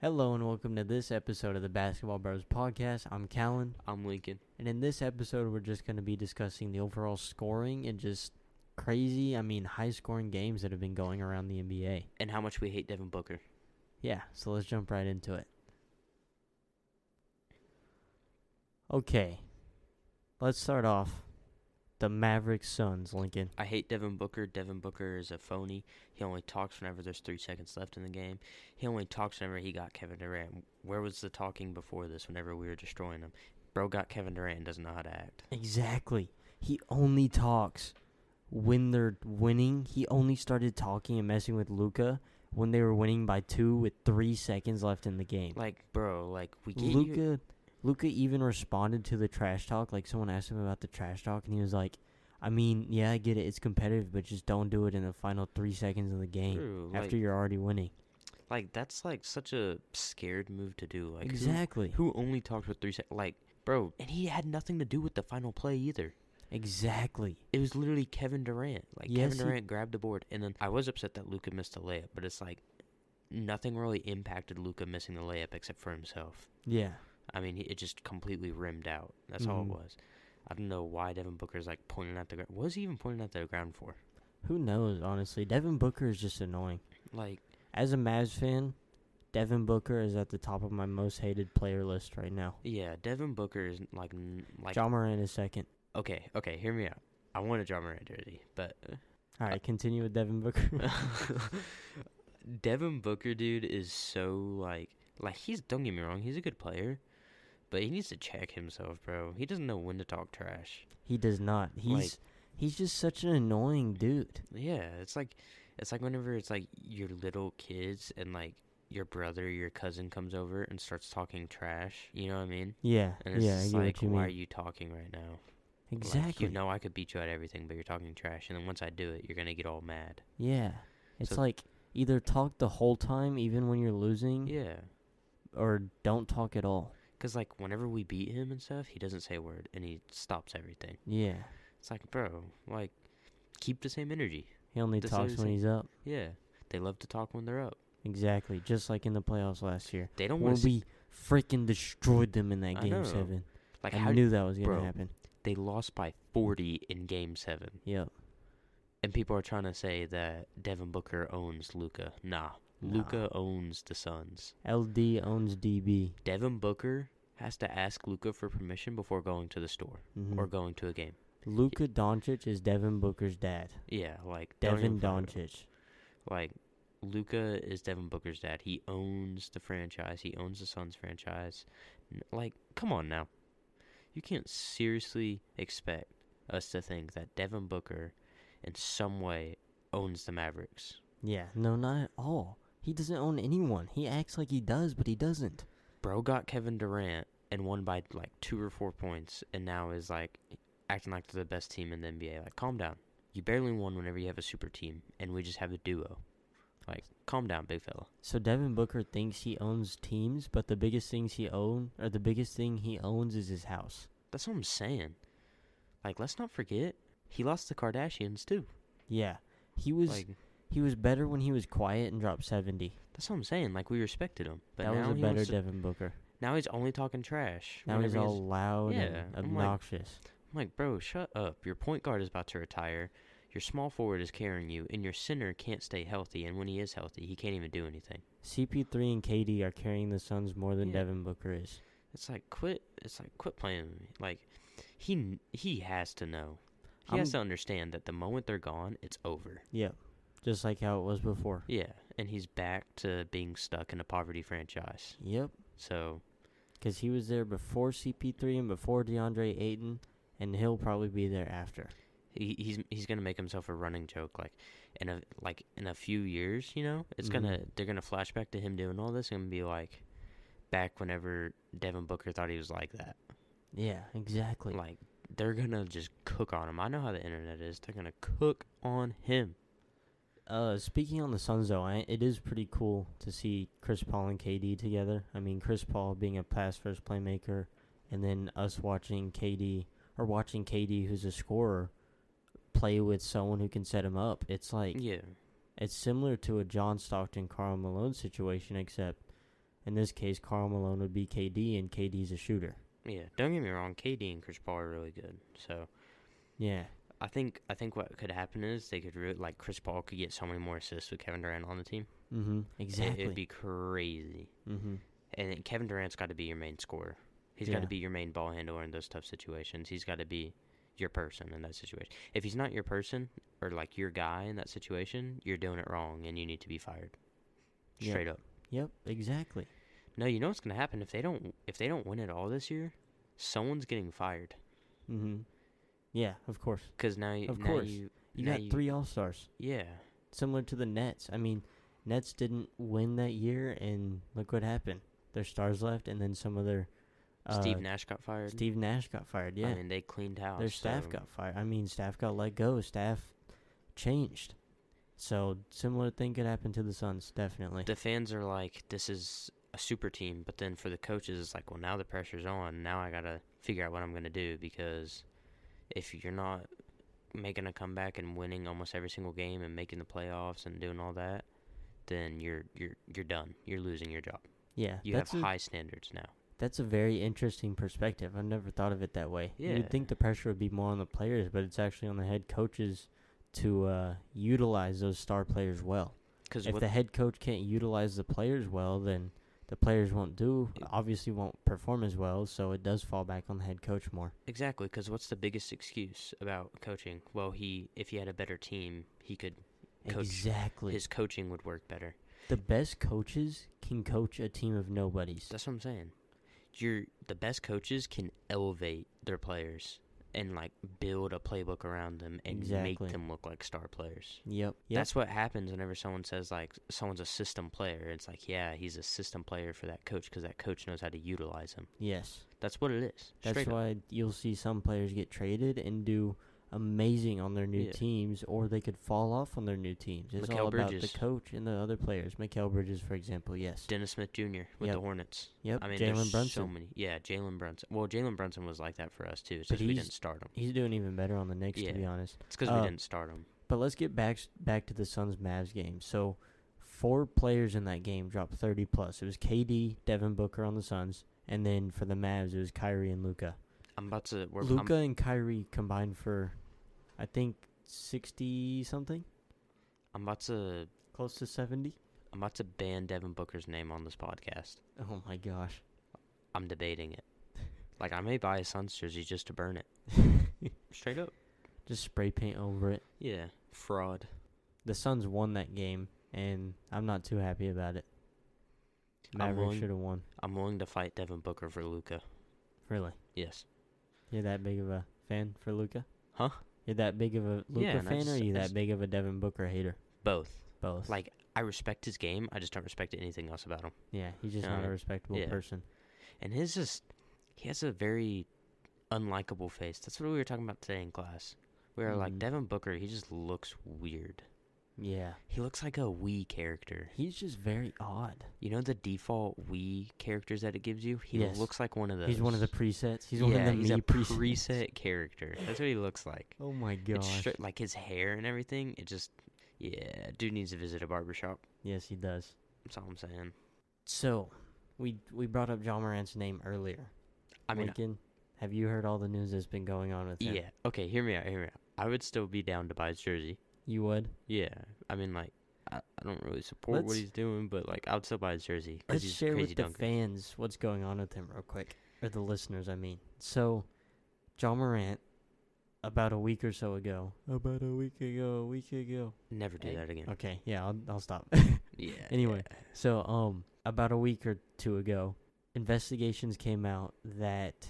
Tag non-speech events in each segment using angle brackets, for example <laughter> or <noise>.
Hello and welcome to this episode of the Basketball Bros podcast. I'm Callan, I'm Lincoln. and in this episode, we're just going to be discussing the overall scoring and just crazy, I mean, high scoring games that have been going around the NBA. And how much we hate Devin Booker. Yeah, so let's jump right into it. Okay, let's start off. The Mavericks Suns, Lincoln. I hate Devin Booker. Devin Booker is a phony. He only talks whenever there's three seconds left in the game. He only talks whenever he got Kevin Durant. Where was the talking before this whenever we were destroying him? Bro got Kevin Durant and doesn't know how to act. Exactly. He only talks when they're winning. He only started talking and messing with Luka when they were winning by two with three seconds left in the game. Like, bro, like, we. Luka, Luka even responded to the trash talk. Like someone asked him about the trash talk, and he was like, "I mean, yeah, I get it. It's competitive, but just don't do it in the final three seconds of the game True, after like- you're already winning." Like, that's, like, such a scared move to do. Like, exactly. Who, only talks with three seconds? Like, bro, and he had nothing to do with the final play either. Exactly. It was literally Kevin Durant. Like Yes, Kevin he- Durant grabbed the board, and then I was upset that Luka missed the layup, but it's like nothing really impacted Luka missing the layup except for himself. Yeah. I mean, he, it just completely rimmed out. That's all it Mhm. was. I don't know why Devin Booker's like pointing at the ground. What was he even pointing at the ground for? Who knows? Honestly, Devin Booker is just annoying. Like, As a Mavs fan, Devin Booker is at the top of my most hated player list right now. yeah, Devin Booker is like n- like Ja Morant is second. okay, okay. Hear me out. I want a Ja Morant jersey, but All right, continue with Devin Booker. <laughs> <laughs> Devin Booker, dude, is so like like he's don't get me wrong, he's a good player, but he needs to check himself, bro. He doesn't know when to talk trash. he does not. He's Like- he's just such an annoying dude. Yeah, it's like it's like whenever it's like your little kids and like your brother, your cousin comes over and starts talking trash. You know what I mean? Yeah, And it's yeah, like, why are you talking right now? exactly. Like, you know I could beat you at everything, but you're talking trash, and then once I do it, you're gonna get all mad. Yeah, it's So- like either talk the whole time, even when you're losing, Yeah. or don't talk at all. Cause like whenever we beat him and stuff, he doesn't say a word and he stops everything. Yeah, It's like, bro, like, keep the same energy. he only talks when he's up. Yeah, they love to talk when they're up. Exactly, just like in the playoffs last year, They don't where want to. we freaking destroyed them in that I game know. seven. Like, I knew that was gonna bro. happen. they lost by 40 in Game Seven, Yep. and people are trying to say that Devin Booker owns Luka. Nah. Luka owns the Suns. LD owns DB. Devin Booker has to ask Luka for permission before going to the store Mhm. or going to a game. Luka Doncic is Devin Booker's dad. Yeah, like Devin Doncic. Like Luka is Devin Booker's dad. He owns the franchise. He owns the Suns franchise. Like, come on now. You can't seriously expect us to think that Devin Booker in some way owns the Mavericks. Yeah, no, not at all. He doesn't own anyone. He acts like he does, but he doesn't. Bro got Kevin Durant and won by like 2 or 4 points and now is like acting like they're the best team in the NBA. Like, calm down. You barely won whenever you have a super team and we just have a duo. Like, calm down, big fella. So Devin Booker thinks he owns teams, but the biggest things he own or the biggest thing he owns is his house. That's what I'm saying. Like, let's not forget, he lost the Kardashians too. Yeah. He was Like, he was better when he was quiet and dropped 70. that's what I'm saying. Like, we respected him, but that now was a he better wants to- Devin Booker. now he's only talking trash. Now he's whenever all loud Yeah, and I'm like- obnoxious. I'm like, bro, shut up. Your point guard is about to retire. Your small forward is carrying you, and your center can't stay healthy. And when he is healthy, he can't even do anything. CP3 and KD are carrying the Suns more than Yeah. Devin Booker is. It's like quit. It's like quit playing with me. Like he kn- he has to know. He has I'm- to understand that the moment they're gone, it's over. Yep. Just like how it was before. Yeah, and he's back to being stuck in a poverty franchise. Yep. So Because he was there before CP3 and before DeAndre Ayton, and he'll probably be there after. he, he's he's gonna make himself a running joke. Like in a like in a few years, you know, it's Mhm. gonna they're gonna flash back to him doing all this and be like back whenever Devin Booker thought he was like that. Yeah, exactly. Like they're gonna just cook on him. I know how the internet is. They're gonna cook on him. Uh, speaking on the Suns though, I, it is pretty cool to see Chris Paul and KD together. I mean, Chris Paul being a pass first playmaker, and then us watching KD or watching KD, who's a scorer, play with someone who can set him up. It's like Yeah. it's similar to a John Stockton, Karl Malone situation, except in this case, Karl Malone would be KD, and KD's a shooter. Yeah, don't get me wrong. KD and Chris Paul are really good. So Yeah, I think I think what could happen is they could really like Chris Paul could get so many more assists with Kevin Durant on the team. mm-hmm. Exactly. it'd be crazy. mm-hmm. And Kevin Durant's got to be your main scorer. He's got to be your main ball handler in those tough situations. He's got to be your person in that situation. If he's not your person or like your guy in that situation, you're doing it wrong and you need to be fired. Yep. Straight up. Yep, exactly. No, you know what's going to happen if they don't if they don't win it all this year? Someone's getting fired Mm-hmm. Yeah, of course. cuz now you Of now course. you You now got three All Stars, Yeah. similar to the Nets. I mean, Nets didn't win that year, and look what happened. Their stars left, and then some of their uh, Steve Nash got fired. Steve Nash got fired. Yeah, I mean, they cleaned house. their staff so- got fired. I mean, staff got let go. Staff changed. So similar thing could happen to the Suns, definitely. the fans are like, this is a super team, but then for the coaches, it's like, well, now the pressure's on. Now I gotta figure out what I'm gonna do because if you're not making a comeback and winning almost every single game and making the playoffs and doing all that, then you're you're you're done. You're losing your job. yeah, You have a, high standards now. that's a very interesting perspective. I've never thought of it that way. Yeah. You'd think the pressure would be more on the players, but it's actually on the head coaches to uh, utilize those star players well. Because if the head coach can't utilize the players well, then the players won't do obviously won't perform as well. So it does fall back on the head coach more. exactly? Because what's the biggest excuse about coaching? Well, he if he had a better team, he could Coach, exactly. his coaching would work better. the best coaches can coach a team of nobodies. That's what I'm saying. You're the best coaches can elevate their players and like build a playbook around them and Exactly. make them look like star players. Yep. Yep. That's what happens whenever someone says like someone's a system player. It's like yeah, he's a system player for that coach because that coach knows how to utilize him. yes. That's what it is. That's Straight up. why you'll see some players get traded and do amazing on their new Yeah. teams, or they could fall off on their new teams. It's Mikal all about Bridges. the coach and the other players. Mikal Bridges, for example, yes. Dennis Smith Jr. with Yep. the Hornets. Yep. I mean, Jalen there's Brunson. so many. Yeah, Jalen Brunson. Well, Jalen Brunson was like that for us too. But we didn't start him. He's doing even better on the Knicks, Yeah. to be honest. It's because uh, we didn't start him. But let's get back back to the Suns Mavs game. So, four players in that game dropped 30 plus. It was KD, Devin Booker on the Suns, and then for the Mavs it was Kyrie and Luka. I'm about to. We're, Luka and Kyrie combined for, I think, 60 something, I'm about to. close to 70. I'm about to ban Devin Booker's name on this podcast. Oh my gosh. I'm debating it. Like I may buy a Suns jersey just to burn it. <laughs> Straight up. Just spray paint over it. Yeah. Fraud. The Suns won that game, and I'm not too happy about it. I'm Mavericks willing- should have won. I'm willing to fight Devin Booker for Luka. Really? Yes. You're that big of a fan for Luka? Huh? You're that big of a Luka Yeah, fan, or just- are you that big of a Devin Booker hater? Both. Both. Like I respect his game. I just don't respect anything else about him. yeah, he's just not a respectable yeah. person. And his just he has a very unlikable face. That's what we were talking about today in class. We were like Mhm. Devin Booker. He just looks weird. Yeah, He looks like a Wii character. he's just very odd. You know the default Wii characters that it gives you? He Yes. looks like one of those. He's one of the presets. He's yeah, one of the he's a presets. preset character. That's what he looks like. Oh my gosh. straight, like his hair and everything. It just, yeah, dude needs to visit a barbershop. yes, he does. That's all I'm saying. So, we we brought up Ja Morant's name earlier. I mean, Lincoln, have you heard all the news that's been going on with him? yeah. Okay, hear me out. Hear me out. I would still be down to buy his jersey. You would? Yeah, I mean, like, I, I don't really support what Let's- he's doing, but like, I would still buy his jersey because Let's he's a share crazy with the dunker. fans what's going on with him real quick. Or the listeners, I mean. So, Ja Morant, about a week or so ago. About a week ago, a week ago. Never do Hey, that again. Okay, yeah, I'll, I'll stop. <laughs> <laughs> Yeah. Anyway. So, um, about a week or two ago, investigations came out that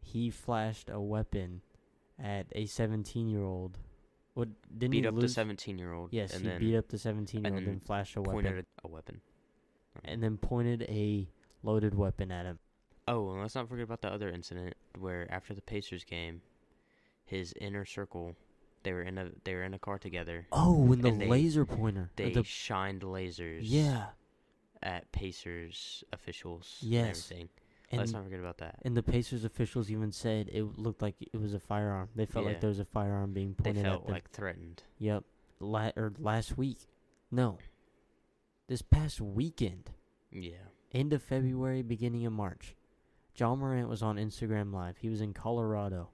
he flashed a weapon at a 17 year old. What didn't beat he up the lose? 17 year old. yes, and he then beat up the 17 year old and and flashed a pointed weapon, a, a weapon. and then pointed a loaded weapon at him. Oh, and let's not forget about the other incident where after the Pacers game, his inner circle, they were in a they were in a car together. Oh, when the they- laser pointer. They the, shined lasers. yeah, At Pacers officials. Yes. And everything. Let's and not forget about that. and the Pacers officials even said it looked like it was a firearm. They felt Yeah. like there was a firearm being pointed They felt at them. like threatened. Yep. La- or last week. No. This past weekend. Yeah. end of February, beginning of March. Ja Morant was on Instagram Live. He was in Colorado,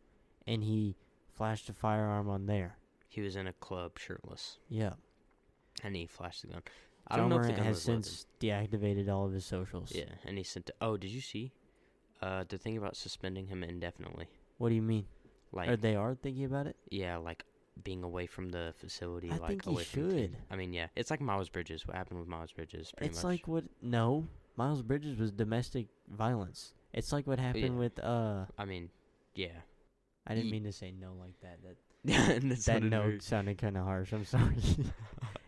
and he flashed a firearm on there. He was in a club shirtless, Yeah. and he flashed the gun. I John don't know if Morant the gun has was loaded. since deactivated all of his socials. Yeah, and he sent. To, oh, did you see? Uh, the thing about suspending him indefinitely, What do you mean? like or they are thinking about it? yeah, like being away from the facility. I like think he should. I mean, yeah, it's like Miles Bridges. What happened with Miles Bridges? Pretty it's much. like what? No, Miles Bridges was domestic violence. It's like what happened yeah. with uh. I mean, yeah. I didn't Ye- mean to say no like that. That <laughs> that that sounded no sounded kind of harsh. I'm <laughs> sorry.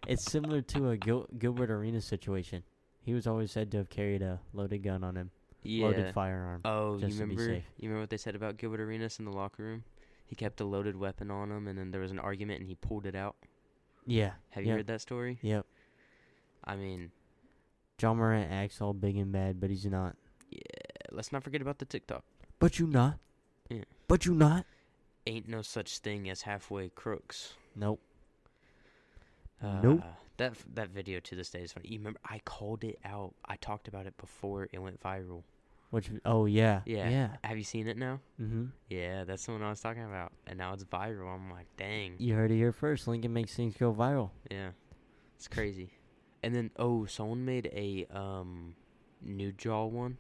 it's similar to a Gil- Gilbert Arena situation. He was always said to have carried a loaded gun on him, yeah. loaded firearm. Oh, you just to be remember? You remember what they said about Gilbert Arenas in the locker room? He kept a loaded weapon on him, and then there was an argument, and he pulled it out. Yeah. Have you yep, heard that story? Yep. I mean, Ja Morant acts all big and bad, but he's not. yeah. Let's not forget about the TikTok. But you not. Yeah. But you not. Ain't no such thing as halfway crooks. Nope. Uh, Nope. That that video to this day is funny. You remember? I called it out. I talked about it before it went viral. Which? Oh yeah. Yeah. Yeah. Have you seen it now? Mm-hmm. Yeah, that's the one I was talking about. And now it's viral. I'm like, dang. You heard it here first. Lincoln makes things go viral. Yeah, it's crazy. And then oh, someone made a um, nude Ja one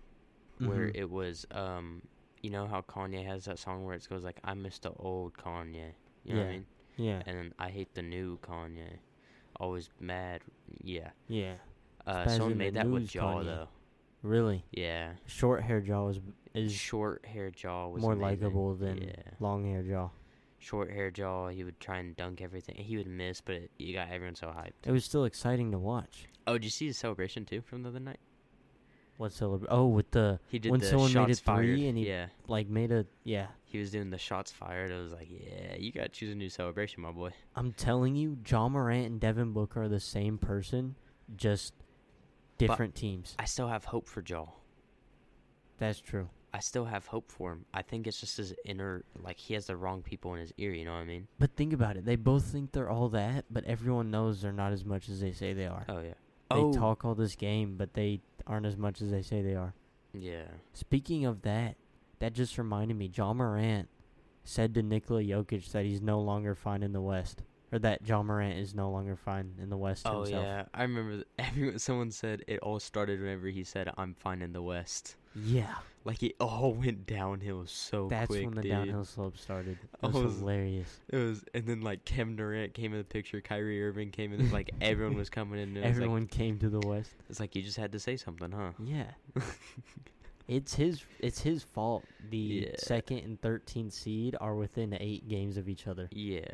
where Mhm. it was um, you know how Kanye has that song where it goes like, "I miss the old Kanye," you know what I Yeah. mean? Yeah. And then I hate the new Kanye. Always mad. Yeah. Yeah. Uh, Spaz someone made that with Ja Kanye. though. Really. Yeah. Short hair Ja is is Short hair Ja was more amazing. likable than yeah. long hair Ja. Short hair Ja. He would try and dunk everything. He would miss, but it, you got everyone so hyped. It was still exciting to watch. Oh, did you see the celebration too from the other night? What celebra- Oh, with the He did When the someone made it three fired. and he- yeah, like made a yeah. he was doing the shots fired. I was like, yeah, you gotta choose a new celebration, my boy. I'm telling you, Ja Morant and Devin Booker are the same person, just different teams. I still have hope for Ja. That's true. I still have hope for him. I think it's just his inner, like he has the wrong people in his ear. You know what I mean? But think about it. They both think they're all that, but everyone knows they're not as much as they say they are. Oh yeah. They oh talk all this game, but they aren't as much as they say they are. yeah. Speaking of that, that just reminded me. Ja Morant said to Nikola Jokic that he's no longer fine in the West, or that Ja Morant is no longer fine in the West Oh himself. yeah. I remember <laughs> everyone. Someone said it all started whenever he said, "I'm fine in the West." Yeah, Like it all <laughs> went downhill so that's quick, when the dude. downhill slope started. <laughs> It was, was- hilarious. It was, and then like Kevin Durant came in the picture, Kyrie Irving came in, like <laughs> everyone was coming in. And it was Everyone came to the West. it's like you just had to say something, huh? Yeah. it's his it's his fault. The Yeah. second and thirteenth seed are within eight games of each other. Yeah,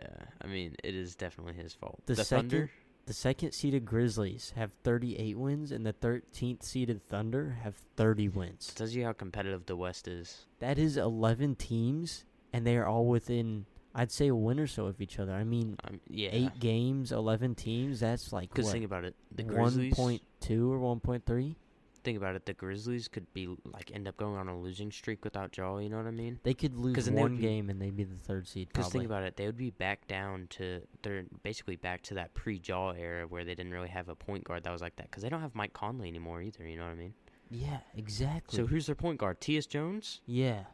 I mean it is definitely his fault. The The, second- Thunder, The second seeded Grizzlies have thirty eight wins and the thirteenth seeded Thunder have thirty wins. tells you how competitive the West is. That is eleven teams and they are all within I'd say a win or so of each other. I mean Um, yeah, eight games, eleven teams, that's like Because think about it, the one Grizzlies. point two or one point three? Think about it, the Grizzlies could be like end up going on a losing streak without Ja. You know what I mean? They could lose 'Cause then they would one be- game and they'd be the third seed. Because Probably. think about it, they would be back down to they're basically back to that pre-Ja era where they didn't really have a point guard that was like that. Because they don't have Mike Conley anymore either. You know what I mean? yeah, exactly. So who's their point guard? Tyus Jones? yeah,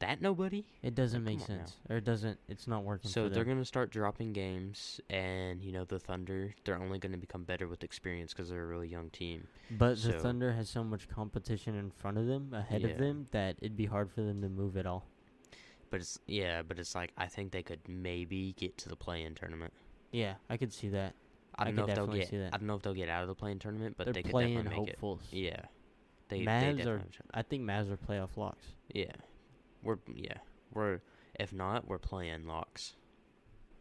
That nobody? it doesn't Like, make on now. sense, or it doesn't. It's not working. So they're gonna start dropping games, and you know the Thunder, they're only gonna become better with experience because they're a really young team. But the Thunder has so much competition in front of them, ahead Yeah. of them, that it'd be hard for them to move at all. But it's yeah, but it's like I think they could maybe get to the play-in tournament. Yeah, I could see that. I I don't could know if they'll get. see that. I don't know if they'll get out of the play-in tournament, but they're they could playing definitely make hopefuls. it. Yeah, they, they Mavs definitely are. have a chance. I think Mavs are playoff locks. Yeah, we're yeah we're if not we're playing locks,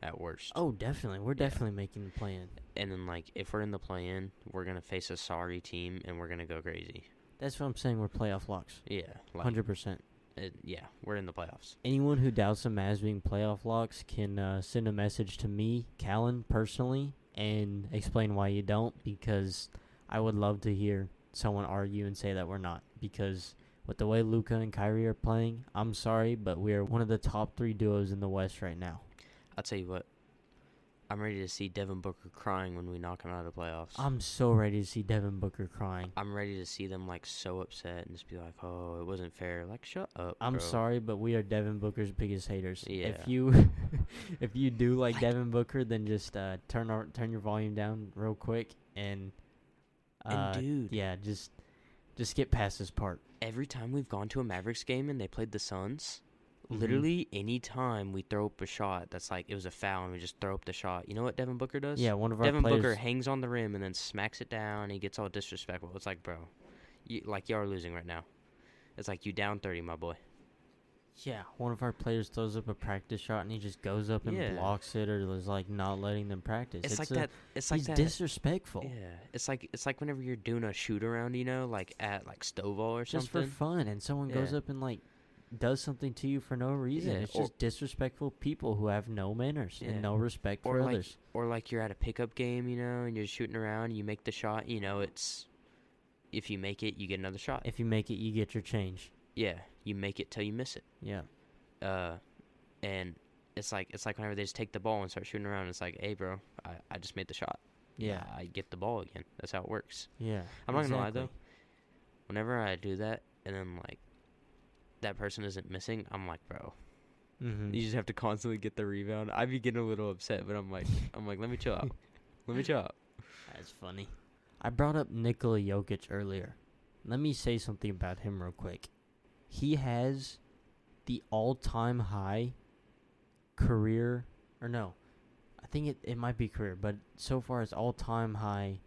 at worst. Oh, definitely. We're Yeah. definitely making the play-in. And then like if we're in the play-in, we're gonna face a sorry team and we're gonna go crazy. That's what I'm saying. We're playoff locks. Yeah, like Hundred percent. it, yeah, we're in the playoffs. Anyone who doubts the Mavs being playoff locks can uh, send a message to me, Callan, personally, and explain why you don't. Because I would love to hear someone argue and say that we're not. Because with the way Luka and Kyrie are playing, I'm sorry, but we are one of the top three duos in the West right now. I'll tell you what. I'm ready to see Devin Booker crying when we knock him out of the playoffs. I'm so ready to see Devin Booker crying. I'm ready to see them like so upset and just be like, "Oh, it wasn't fair." Like, shut up. I'm bro. sorry, but we are Devin Booker's biggest haters. Yeah. If you <laughs> if you do like Like- Devin Booker, then just uh, turn our, turn your volume down real quick and uh, And dude, yeah, just just get past this part. Every time we've gone to a Mavericks game and they played the Suns, Mhm. literally any time we throw up a shot that's like it was a foul and we just throw up the shot. You know what Devin Booker does? Yeah, one of our Devin players. Booker hangs on the rim and then smacks it down. And he gets all disrespectful. It's like, bro, you like you are losing right now. It's like you down thirty, my boy. Yeah, one of our players throws up a practice shot and he just goes up and Yeah. blocks it, or is like not letting them practice. It's, like a- that. It's like he's that. disrespectful. Yeah, it's like it's like whenever you're doing a shoot around, you know, like at like Stovall or just something. Just for fun, and someone goes up and like does something to you for no reason. Yeah, it's or- just disrespectful people who have no manners Yeah. and no respect for like others. or like you're at a pickup game, you know, and you're shooting around, and you make the shot, you know, it's if you make it, you get another shot. If you make it, you get your change. yeah, you make it till you miss it. Yeah. Uh, and it's like it's like whenever they just take the ball and start shooting around, it's like, hey, bro, I, I just made the shot. Yeah. I get the ball again. That's how it works. Yeah. I'm not gonna lie, though. Whenever I do that, and then like that person isn't missing, I'm like, bro, Mhm. you just have to constantly get the rebound. I'd be getting a little upset, but I'm like, <laughs> I'm like, let me chill out. Let me chill out. That's funny. I brought up Nikola Jokic earlier. Let me say something about him real quick. He has the all-time high career, or no, I think it, it might be career, but so far it's all-time high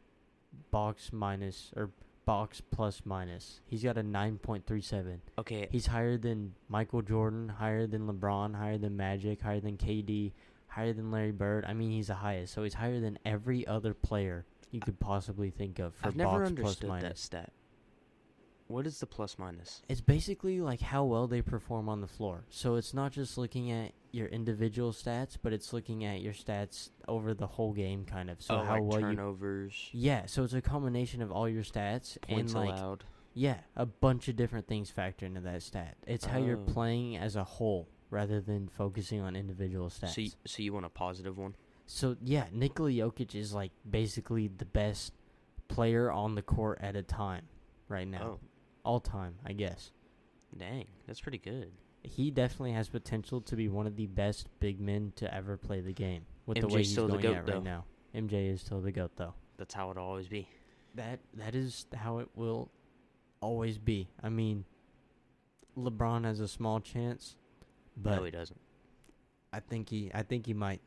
box minus or box plus minus. He's got a 9.37. Okay, He's higher than Michael Jordan, higher than LeBron, higher than Magic, higher than KD, higher than Larry Bird. I mean, he's the highest. So he's higher than every other player you could possibly think of for I've never box plus understood that stat. What is the plus minus? It's basically like how well they perform on the floor. So it's not just looking at your individual stats, but it's looking at your stats over the whole game, kind of. So oh, how like well you. turnovers, Yeah, so it's a combination of all your stats points and like allowed. Yeah, a bunch of different things factor into that stat. It's how you're Oh. playing as a whole rather than focusing on individual stats. So, y- so you want a positive one? So yeah, Nikola Jokic is like basically the best player on the court at a time right now. Oh, All time, I guess. dang, that's pretty good. He definitely has potential to be one of the best big men to ever play the game with the way he's still the going GOAT, at though. right now. MJ is still the goat though. That's how it'll always be. That that is how it will always be. I mean, LeBron has a small chance, but no, he doesn't. I think he I think he might.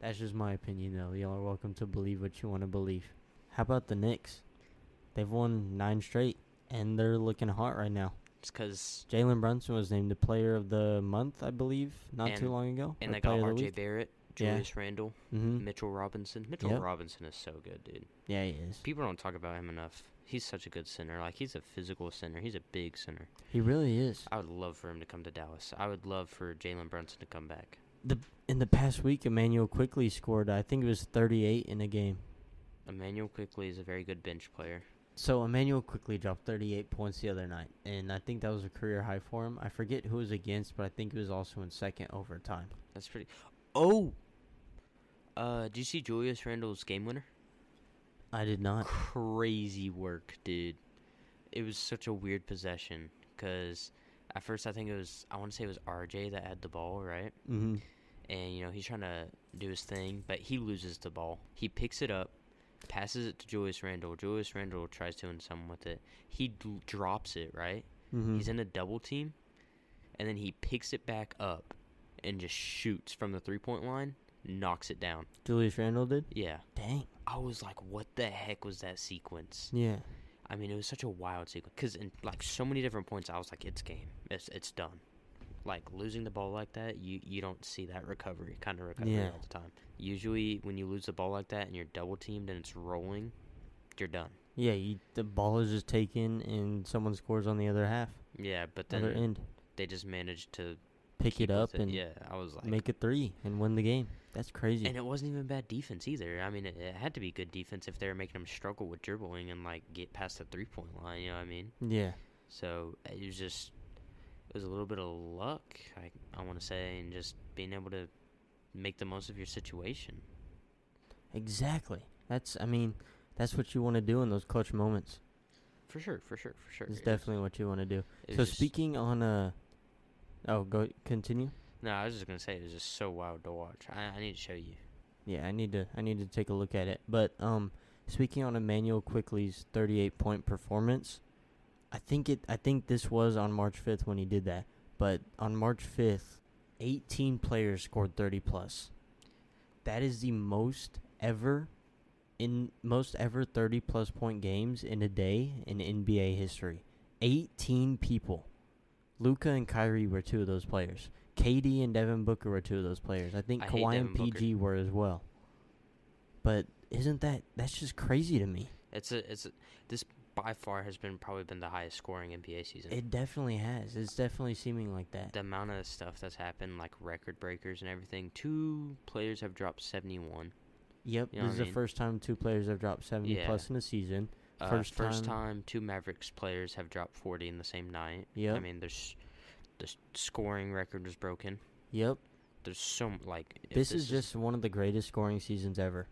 That's just my opinion though. Y'all are welcome to believe what you want to believe. How about the Knicks? They've won nine straight and they're looking hot right now. It's because Jalen Brunson was named the player of the month, I believe, not too long ago. and they got the R.J. Barrett, Yeah. Julius Randle, Mhm. Mitchell Robinson. Mitchell Yep. Robinson is so good, dude. Yeah, he is. People don't talk about him enough. He's such a good center. Like he's a physical center. He's a big center. He really is. I would love for him to come to Dallas. I would love for Jalen Brunson to come back. The in the past week, Immanuel Quickley scored. I think it was 38 in a game. Immanuel Quickley is a very good bench player. So Immanuel Quickley dropped 38 points the other night, and I think that was a career high for him. I forget who was against, but I think it was also in second overtime. That's pretty. Oh. Uh, did you see Julius Randle's game winner? I did not. Crazy work, dude. It was such a weird possession because at first I think it was I want to say it was RJ that had the ball, right? Mm-hmm. and you know he's trying to do his thing, but he loses the ball. He picks it up, passes it to Julius Randle. Julius Randle tries to doing something with it. He d- drops it right. Mm-hmm. He's in a double team, and then he picks it back up and just shoots from the three point line, knocks it down. Julius Randle did. Yeah, Dang. I was like, what the heck was that sequence? Yeah. I mean, it was such a wild sequence because in like so many different points, I was like, it's game. It's it's done. Like losing the ball like that, you you don't see that recovery kind of recovery Yeah. all the time. Usually, when you lose the ball like that and you're double teamed and it's rolling, you're done. Yeah. You, the ball is just taken, and someone scores on the other half, Yeah, but then other end. they just managed to Pick it up and yeah, I was like, make a three and win the game. That's crazy. and it wasn't even bad defense either. I mean, it, it had to be good defense if they were making them struggle with dribbling and like get past the three point line. You know what I mean? yeah. So it was just it was a little bit of luck, I I want to say, and just being able to make the most of your situation. Exactly. That's I mean, that's what you want to do in those clutch moments. For sure, for sure, for sure. It's It- definitely what you want to do. So speaking on uh Oh, go continue. No, I was just gonna say it was just so wild to watch. I, I need to show you. Yeah, I need to I need to take a look at it. But um speaking on Immanuel Quickley's 38 point performance, I think it I think this was on March 5th when he did that. But on March 5th, 18 players scored 30 plus. That is the most ever in most ever 30 plus point games in a day in NBA history. 18 people. Luka and Kyrie were two of those players. KD and Devin Booker were two of those players. I think I Kawhi and Devin Booker. PG were as well. But isn't that that's just crazy to me? It's a it's a, this by far has been probably been the highest scoring NBA season. It definitely has. It's definitely seeming like that. the amount of stuff that's happened, like record breakers and everything. Two players have dropped seventy one. Yep, You know this is I the first time two players have dropped 70 Yeah. plus in a season. Uh, First first time- time two Mavericks players have dropped forty in the same night. I mean, there's the scoring record was broken. Yep. There's so like if This, is just one of the greatest scoring seasons ever.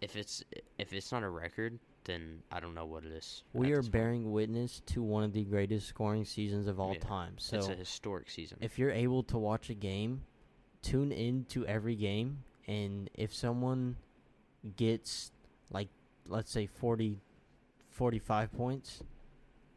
if it's if it's not a record, then I don't know what it is. We are bearing witness to one of the greatest scoring seasons of all Yeah, time. So it's a historic season. if you're able to watch a game, tune in to every game, and if someone gets like let's say 40 45 points,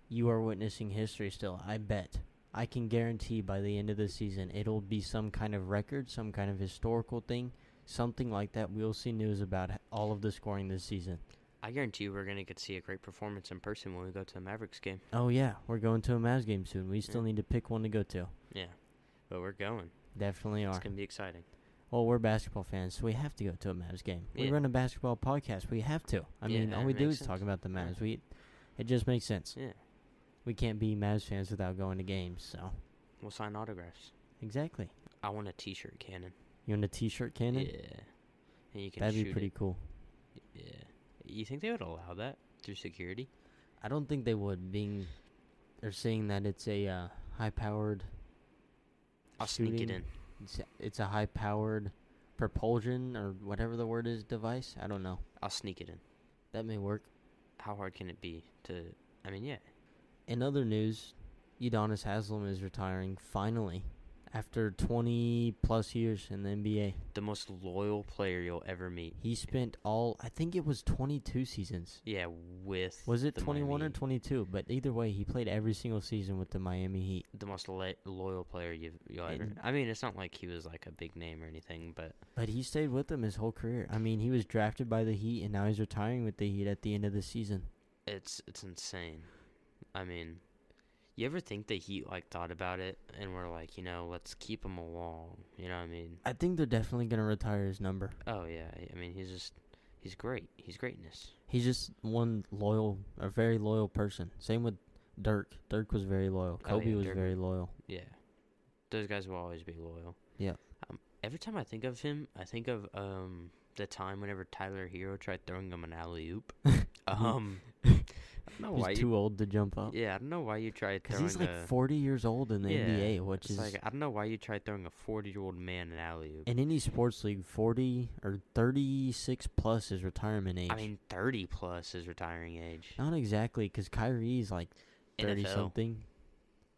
you are witnessing history still. I bet. I can guarantee by the end of the season it'll be some kind of record, some kind of historical thing, something like that. We'll see news about all of the scoring this season. I guarantee you we're gonna get to see a great performance in person when we go to the Mavericks game. Oh yeah, we're going to a Mavs game soon. We still Yeah. need to pick one to go to. Yeah, but we're going. Definitely are. It's gonna be exciting. Well, we're basketball fans, so we have to go to a Mavs game. We run a basketball podcast. We have to. I Yeah, mean, all we do is talk about the Yeah. Mavs. We, it just makes sense. Yeah, We can't be Mavs fans without going to games. So we'll sign autographs. exactly. I want a T-shirt cannon. You want a T-shirt cannon? Yeah, and you can That'd be pretty it. cool. Yeah, you think they would allow that through security? I don't think they would. Being, they're saying that it's a uh, high-powered. I'll sneak it in. It's, it's a high-powered propulsion or whatever the word is device. I don't know. I'll sneak it in. That may work. How hard can it be to? I mean, yeah. In other news, Udonis Haslem is retiring finally after 20 plus years in the NBA. The most loyal player you'll ever meet. He spent all I think it was 22 seasons. Yeah, with Was it the 21 or 22? But either way, he played every single season with the Miami Heat. the most lo- loyal player you've you'll ever. And- I mean, it's not like he was like a big name or anything, but But he stayed with them his whole career. I mean, he was drafted by the Heat and now he's retiring with the Heat at the end of the season. it's it's insane. I mean, you ever think the Heat like thought about it and were like, you know, let's keep him along. You know what I mean? I think they're definitely going to retire his number. Oh yeah, I mean he's just he's great. He's greatness. He's just one loyal, a very loyal person. Same with Dirk. Dirk was very loyal. Oh, Kobe yeah, was Dirk- very loyal. Yeah, those guys will always be loyal. Yeah. Um, every time I think of him, I think of um the time whenever Tyler Herro tried throwing him an alley oop. <laughs> um, <laughs> know He's why. too You, old to jump up. yeah, I don't know why you tried Because he's like a. 40 years old in the yeah, NBA, which is like I don't know why you tried throwing a forty-year-old man an alley oop. in any sports league, 40 or 36 plus is retirement age. I mean, thirty plus is retiring age. not exactly, because Kyrie's like 30 NFL. something.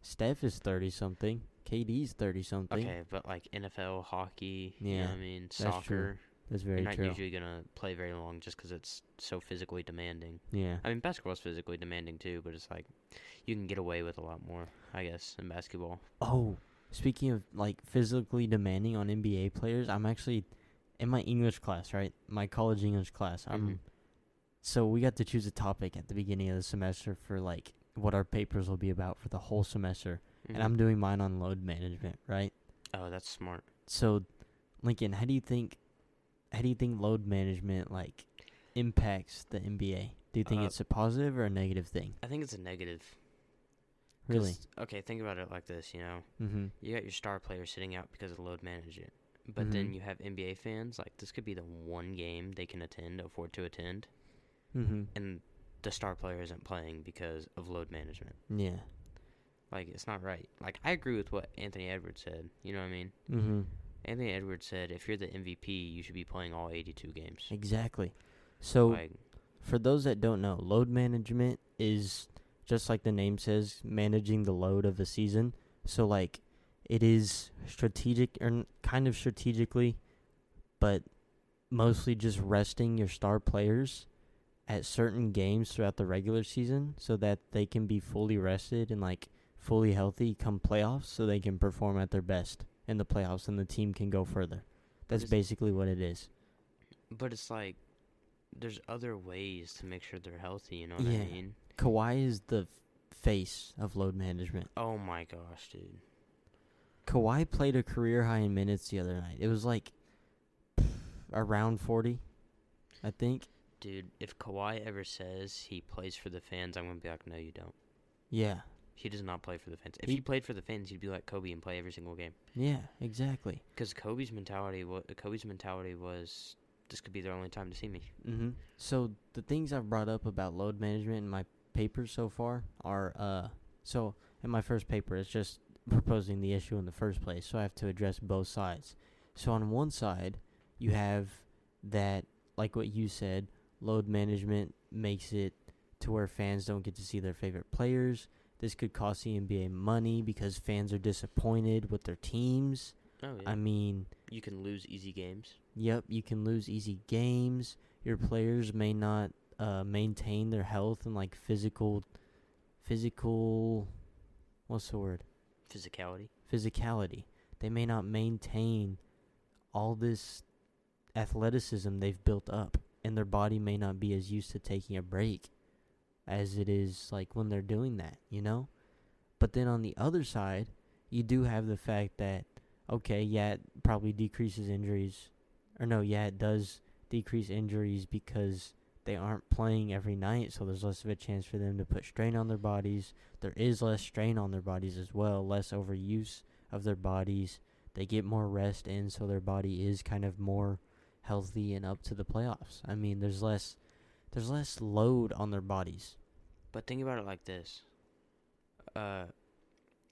Steph is 30 something. KD's 30 something. Okay, but like NFL, hockey, you know Yeah, I mean, true. That's very you're not true. usually gonna play very long just because it's so physically demanding. yeah. I mean, basketball's physically demanding too, but it's like you can get away with a lot more, I guess, in basketball. Oh, speaking of like physically demanding on NBA players, I'm actually in my English class, right? My college English class. I'm Mhm. so we got to choose a topic at the beginning of the semester for like what our papers will be about for the whole semester. And Mhm. I'm doing mine on load management, right? Oh, that's smart. So, Lincoln, how do you think how do you think load management like impacts the NBA? Do you think Uh, it's a positive or a negative thing? I think it's a negative. Really? Okay, think about it like this. You know, Mhm. you got your star player sitting out because of load management, but then Mhm. you have NBA fans. Like this could be the one game they can attend, afford to attend, Mhm. and the star player isn't playing because of load management. Yeah. Like it's not right. Like I agree with what Anthony Edwards said. You know what I mean? Anthony Edwards said, "If you're the MVP, you should be playing all 82 games." Exactly. So like, for those that don't know, load management is just like the name says, managing the load of the season. So like it is strategic or kind of strategically, but mostly just resting your star players at certain games throughout the regular season so that they can be fully rested and like fully healthy come playoffs so they can perform at their best in the playoffs and the team can go further. That's basically what it is. but it's like there's other ways to make sure they're healthy. You know what Yeah. I mean? Kawhi is the face of load management. Oh my gosh, dude. Kawhi played a career high in minutes the other night. It was like around 40, I think. Dude, if Kawhi ever says he plays for the fans, I'm gonna be like, no, you don't. Yeah. He does not play for the fans. If He- he played for the fans, he'd be like Kobe and play every single game. Yeah, exactly. Because Kobe's mentality, wa Kobe's mentality was, this could be their only time to see me. Mhm. So the things I've brought up about load management in my papers so far are uh so in my first paper it's just proposing the issue in the first place, so I have to address both sides. So on one side, you have that like what you said, load management makes it to where fans don't get to see their favorite players. This could cost the NBA money because fans are disappointed with their teams. Oh yeah. I mean, you can lose easy games. Yep, you can lose easy games. Your players may not uh, maintain their health and like physical, physical, what's the word? Physicality. Physicality. They may not maintain all this athleticism they've built up, and their body may not be as used to taking a break as it is like when they're doing that, you know. But then on the other side, you do have the fact that okay, yeah, it probably decreases injuries, or no, yeah, it does decrease injuries because they aren't playing every night, so there's less of a chance for them to put strain on their bodies. There is less strain on their bodies as well, less overuse of their bodies. They get more rest in, so their body is kind of more healthy and up to the playoffs. I mean, there's less there's less load on their bodies. But think about it like this. Uh,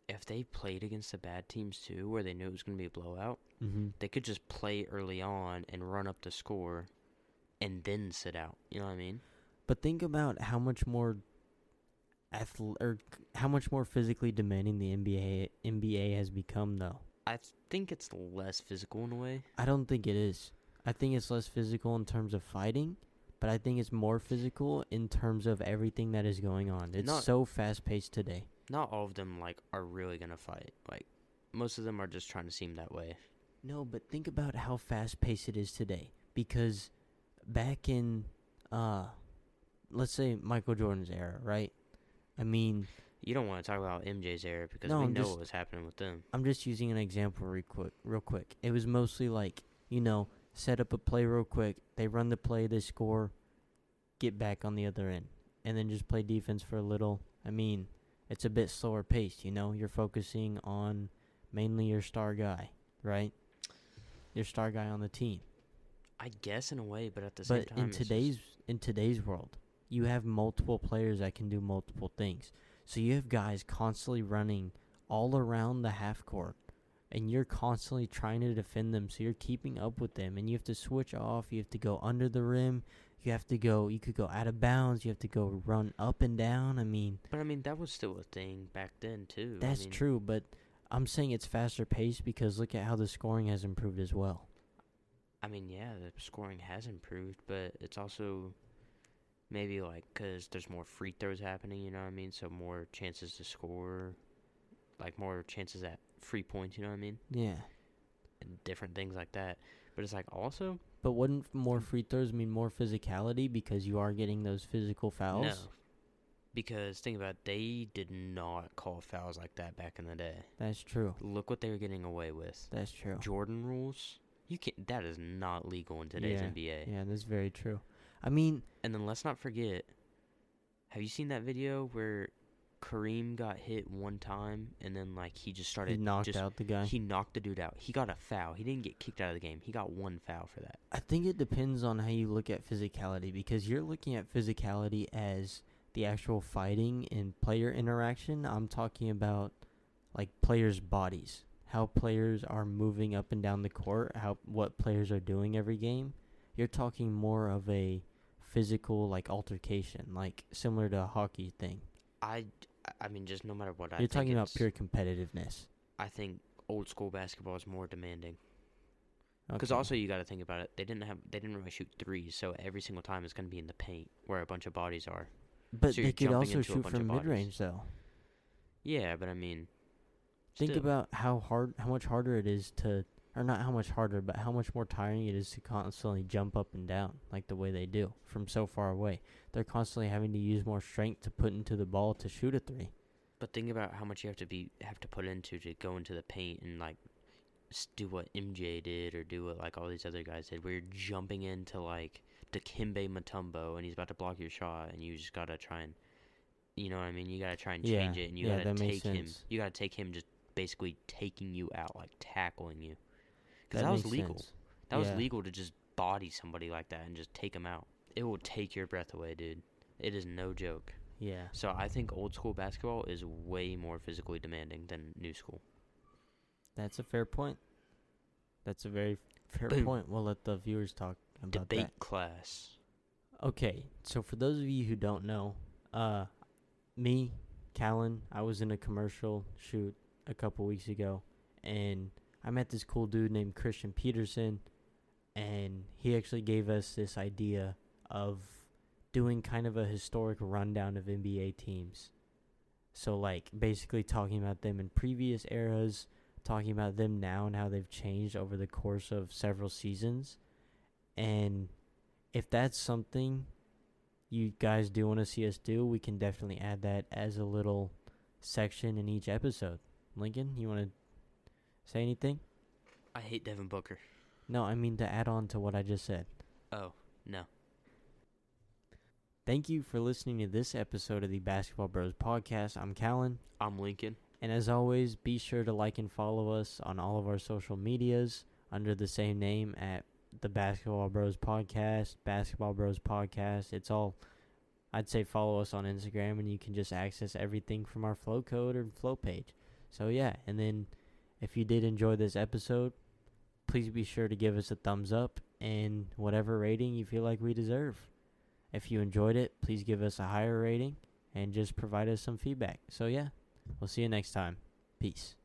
if they played against the bad teams too, where they knew it was going to be a blowout, Mm-hmm. they could just play early on and run up the score, and then sit out. You know what I mean? But think about how much more athl- or how much more physically demanding the NBA NBA has become though. I think it's less physical in a way. I don't think it is. I think it's less physical in terms of fighting, but I think it's more physical in terms of everything that is going on. It's Not- so fast paced today. Not all of them like are really gonna fight. Like most of them are just trying to seem that way. No, but think about how fast paced it is today. Because back in, uh, let's say Michael Jordan's era, right? I mean, You don't want to talk about MJ's era because No, we I'm know just- what was happening with them. I'm just using an example real quick. Real quick, it was mostly like you know, set up a play real quick. They run the play, they score, get back on the other end, and then just play defense for a little. I mean, it's a bit slower paced. You know, you're focusing on mainly your star guy, right? Your star guy on the team. I guess in a way, but at the same But time, in today's in today's world, you have multiple players that can do multiple things. So you have guys constantly running all around the half court and you're constantly trying to defend them so you're keeping up with them and you have to switch off, you have to go under the rim, you have to go you could go out of bounds, you have to go run up and down. I mean, but I mean that was still a thing back then too. I that's mean, true, but I'm saying it's faster paced because look at how the scoring has improved as well. I mean, yeah, the scoring has improved, but it's also maybe like because there's more free throws happening. You know what I mean? So more chances to score, like more chances at free points. You know what I mean? Yeah. And different things like that. But it's like also But wouldn't more free throws mean more physicality because you are getting those physical fouls? no, because think about it, they did not call fouls like that back in the day. That's true. Look what they were getting away with. That's true. Jordan rules. You can't. That is not legal in today's Yeah, NBA. Yeah, that's very true. I mean, And then let's not forget. Have you seen that video where Kareem got hit one time and then like he just started he knocked just, out the guy. He knocked the dude out. He got a foul. He didn't get kicked out of the game. He got one foul for that. I think it depends on how you look at physicality because you're looking at physicality as the actual fighting and player interaction. I'm talking about like players' bodies, how players are moving up and down the court, how what players are doing every game. You're talking more of a physical like altercation, like similar to a hockey thing. I, I mean, just no matter what. I You're talking about pure competitiveness. I think old school basketball is more demanding. Because Okay. also you got to think about it. They didn't have. They didn't really shoot threes, so every single time it's going to be in the paint where a bunch of bodies are. but so they could also shoot from mid range though. Yeah, but I mean, Think still. about how hard, how much harder it is to, or not how much harder, but how much more tiring it is to constantly jump up and down like the way they do from so far away. They're constantly having to use more strength to put into the ball to shoot a three. But think about how much you have to be have to put into to go into the paint and like do what MJ did or do what like all these other guys did, where you're jumping into like Dikembe Mutombo and he's about to block your shot, and you just gotta try and, you know what I mean? You gotta try and Yeah, change it, and you yeah, gotta take him. You gotta take him just basically taking you out, like tackling you, because That, that, was legal. sense. That was legal to just body somebody like that and just take them out. It will take your breath away, dude. It is no joke. Yeah. So I think old school basketball is way more physically demanding than new school. That's a fair point. That's a very fair Boom. point. We'll let the viewers talk about Debate that. class. Okay, so for those of you who don't know, uh, me, Callan, I was in a commercial shoot a couple weeks ago, and I met this cool dude named Christian Peterson, and he actually gave us this idea of doing kind of a historic rundown of NBA teams. So, like, basically talking about them in previous eras, talking about them now and how they've changed over the course of several seasons. And if that's something you guys do want to see us do, we can definitely add that as a little section in each episode. Lincoln, you want to say anything? I hate Devin Booker. No, I mean to add on to what I just said. Oh, no. Thank you for listening to this episode of the Basketball Bros podcast. I'm Callan, I'm Lincoln. and as always, be sure to like and follow us on all of our social medias under the same name at the Basketball Bros podcast, Basketball Bros podcast. It's all I'd say follow us on Instagram and you can just access everything from our flow code or flow page. So yeah, and then if you did enjoy this episode, please be sure to give us a thumbs up and whatever rating you feel like we deserve. If you enjoyed it, please give us a higher rating and just provide us some feedback. So yeah, we'll see you next time. Peace.